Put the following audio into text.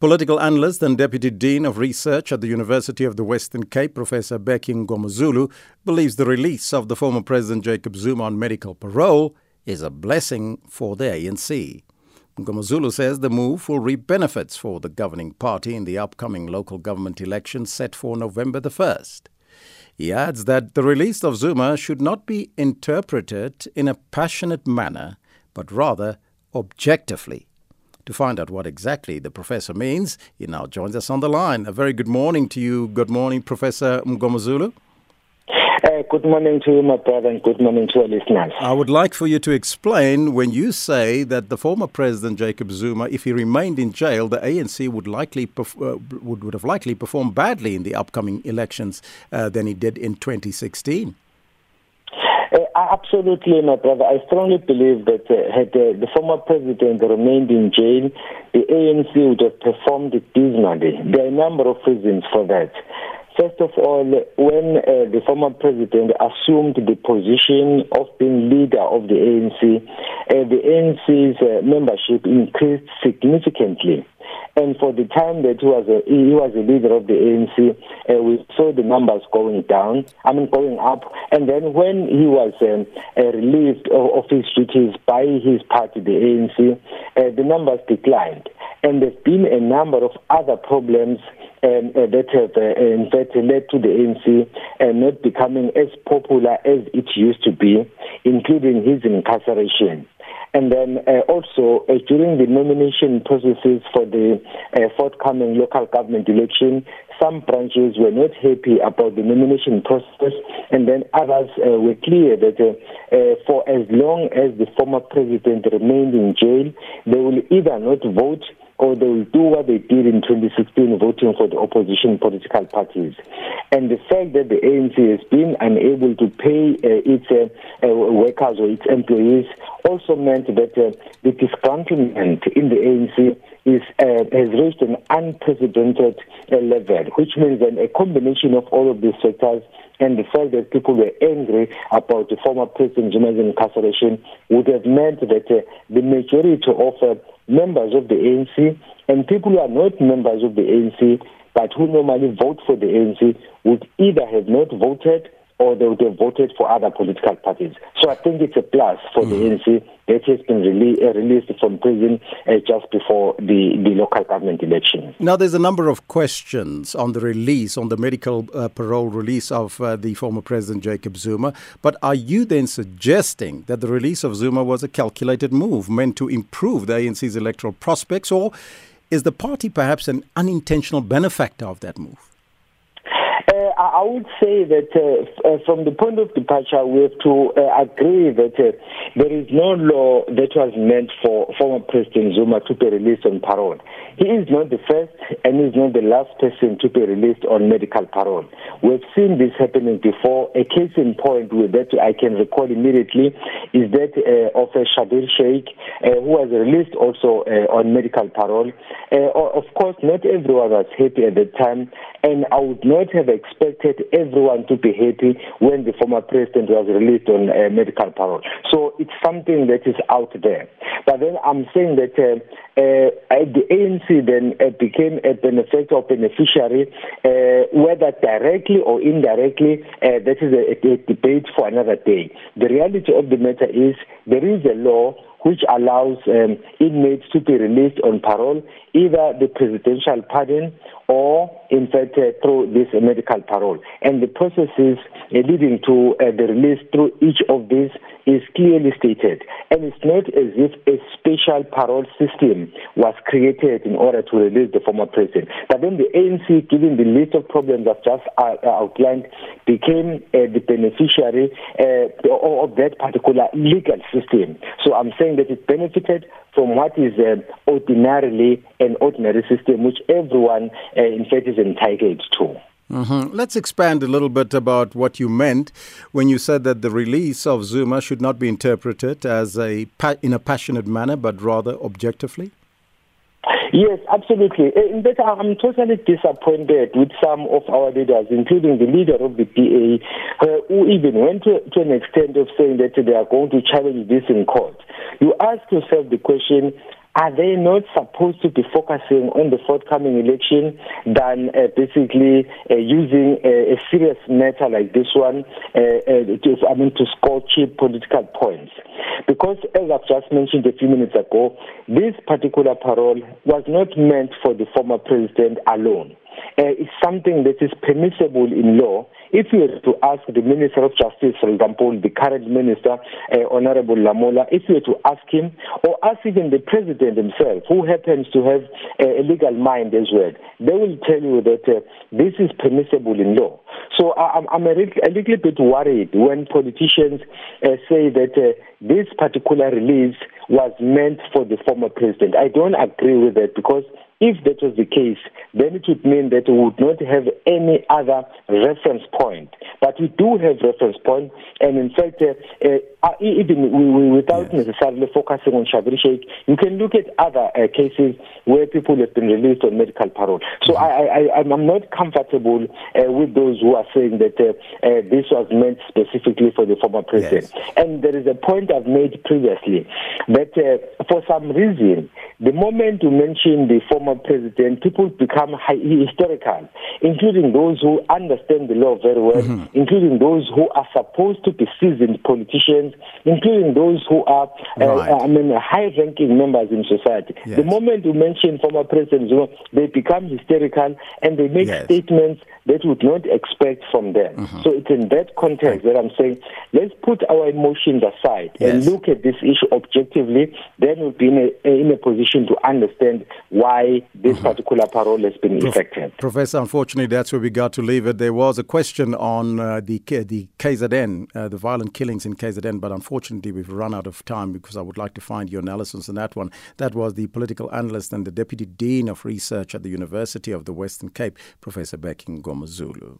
Political analyst and deputy dean of research at the University of the Western Cape, Professor Bheki Mngomezulu, believes the release of the former President Jacob Zuma on medical parole is a blessing for the ANC. Mngomezulu says the move will reap benefits for the governing party in the upcoming local government elections set for November the 1st. He adds that the release of Zuma should not be interpreted in a passionate manner, but rather objectively. To find out what exactly the professor means, he now joins us on the line. A very good morning to you. Good morning, Professor Mngomezulu. Uh, good morning to you, my brother, and good morning to our listeners. I would like for you to explain when you say that the former president Jacob Zuma, if he remained in jail, the ANC would likely perf- uh, would, would have likely performed badly in the upcoming elections uh, than he did in 2016. Uh, absolutely, my brother. I strongly believe that uh, had uh, the former president remained in jail, the ANC would have performed dismally. There are a number of reasons for that. First of all, when uh, the former president assumed the position of being leader of the ANC, uh, the ANC's uh, membership increased significantly. And for the time that he was a, he was leader of the ANC, uh, we saw the numbers going down, I mean going up. And then when he was um, uh, relieved of, of, his duties by his party, the ANC, uh, the numbers declined. And there's been a number of other problems um, uh, that have, uh, in fact, led to the ANC uh, not becoming as popular as it used to be, including his incarceration. And then uh, also uh, during the nomination processes for the uh, forthcoming local government election, some branches were not happy about the nomination process, and then others uh, were clear that uh, uh, for as long as the former president remained in jail, they will either not vote or they will do what they did in 2016, voting for the opposition political parties. And the fact that the ANC has been unable to pay uh, its uh, uh, workers or its employees also meant that uh, the disgruntlement in the ANC is, uh, has reached an unprecedented uh, level, which means that a combination of all of these factors and the fact that people were angry about the former President Zuma's incarceration would have meant that uh, the majority of uh, members of the ANC and people who are not members of the ANC but who normally vote for the ANC would either have not voted or they would have voted for other political parties. So I think it's a plus for mm. the ANC that he has been rele- uh, released from prison uh, just before the, the local government election. Now, there's a number of questions on the release, on the medical uh, parole release of uh, the former President Jacob Zuma. But are you then suggesting that the release of Zuma was a calculated move meant to improve the ANC's electoral prospects, or is the party perhaps an unintentional benefactor of that move? I would say that uh, uh, from the point of departure, we have to uh, agree that uh, there is no law that was meant for former President Zuma to be released on parole. He is not the first and is not the last person to be released on medical parole. We've seen this happening before. A case in point with that I can recall immediately is that uh, of a Schabir Shaik uh, who was released also on medical parole. of course, not everyone was happy at the time, and I would not have expected everyone to be happy when the former president was released on uh, medical parole. So it's something that is out there. But then I'm saying that uh, uh, the ANC then uh, became a benefactor or beneficiary, uh, whether directly or indirectly, uh, that is a, a debate for another day. The reality of the matter is there is a law which allows um, inmates to be released on parole, either the presidential pardon or, in fact, uh, through this uh, medical parole. And the processes uh, leading to uh, the release through each of these is clearly stated. And it's not as if a special parole system was created in order to release the former president. But then the ANC, given the list of problems I've just uh, outlined, became uh, the beneficiary of that particular legal system. So I'm saying that it benefited from what is uh, ordinarily an ordinary system which everyone, uh, in fact, is entitled to. Mm-hmm. Let's expand a little bit about what you meant when you said that the release of Zuma should not be interpreted as a in a passionate manner, but rather objectively. Yes, absolutely. In fact, I'm totally disappointed with some of our leaders, including the leader of the PA, uh, who even went to, to an extent of saying that they are going to challenge this in court. You ask yourself the question are they not supposed to be focusing on the forthcoming election than uh, basically uh, using a, a, serious matter like this one uh, uh, to, I mean, to score cheap political points? Because, as I've just mentioned a few minutes ago, this particular parole was not meant for the former president alone. Uh, it's something that is permissible in law if you were to ask the Minister of Justice, for example, the current Minister, uh, Honorable Lamola, if you were to ask him, or ask even the President himself, who happens to have uh, a legal mind as well, they will tell you that uh, this is permissible in law. So I, I'm a, a little bit worried when politicians uh, say that uh, this particular release was meant for the former president. I don't agree with that because if that was the case, then it would mean that we would not have any other reference point. But we do have reference point, and in fact, uh, uh, even we, we, without yes. necessarily focusing on Schabir Shaik, you can look at other uh, cases where people have been released on medical parole. So mm-hmm. I, I, I'm not comfortable uh, with those who are saying that uh, uh, this was meant specifically for the former president. Yes. And there is a point I've made previously that for some reason, the moment you mention the former president, people become historical, including those who understand the law very well, mm-hmm. including those who are supposed to be seasoned politicians, including those who are, uh, right. I mean, high-ranking members in society. Yes. The moment you mention former presidents, they become hysterical and they make yes. statements that we would not expect from them. Mm-hmm. So it's in that context that I'm saying, let's put our emotions aside yes. and look at this issue objectively. Then we'll be in a, in a position to understand why this mm-hmm. particular parole has been Prof- effected. Professor, unfortunately, that's where we got to leave it. There was a question on uh, the the KZN, uh, the violent killings in KZN, but unfortunately, we've run out of time because I would like to find your analysis on that one. That was the political analyst and the deputy dean of research at the University of the Western Cape, Professor Bheki Mngomezulu.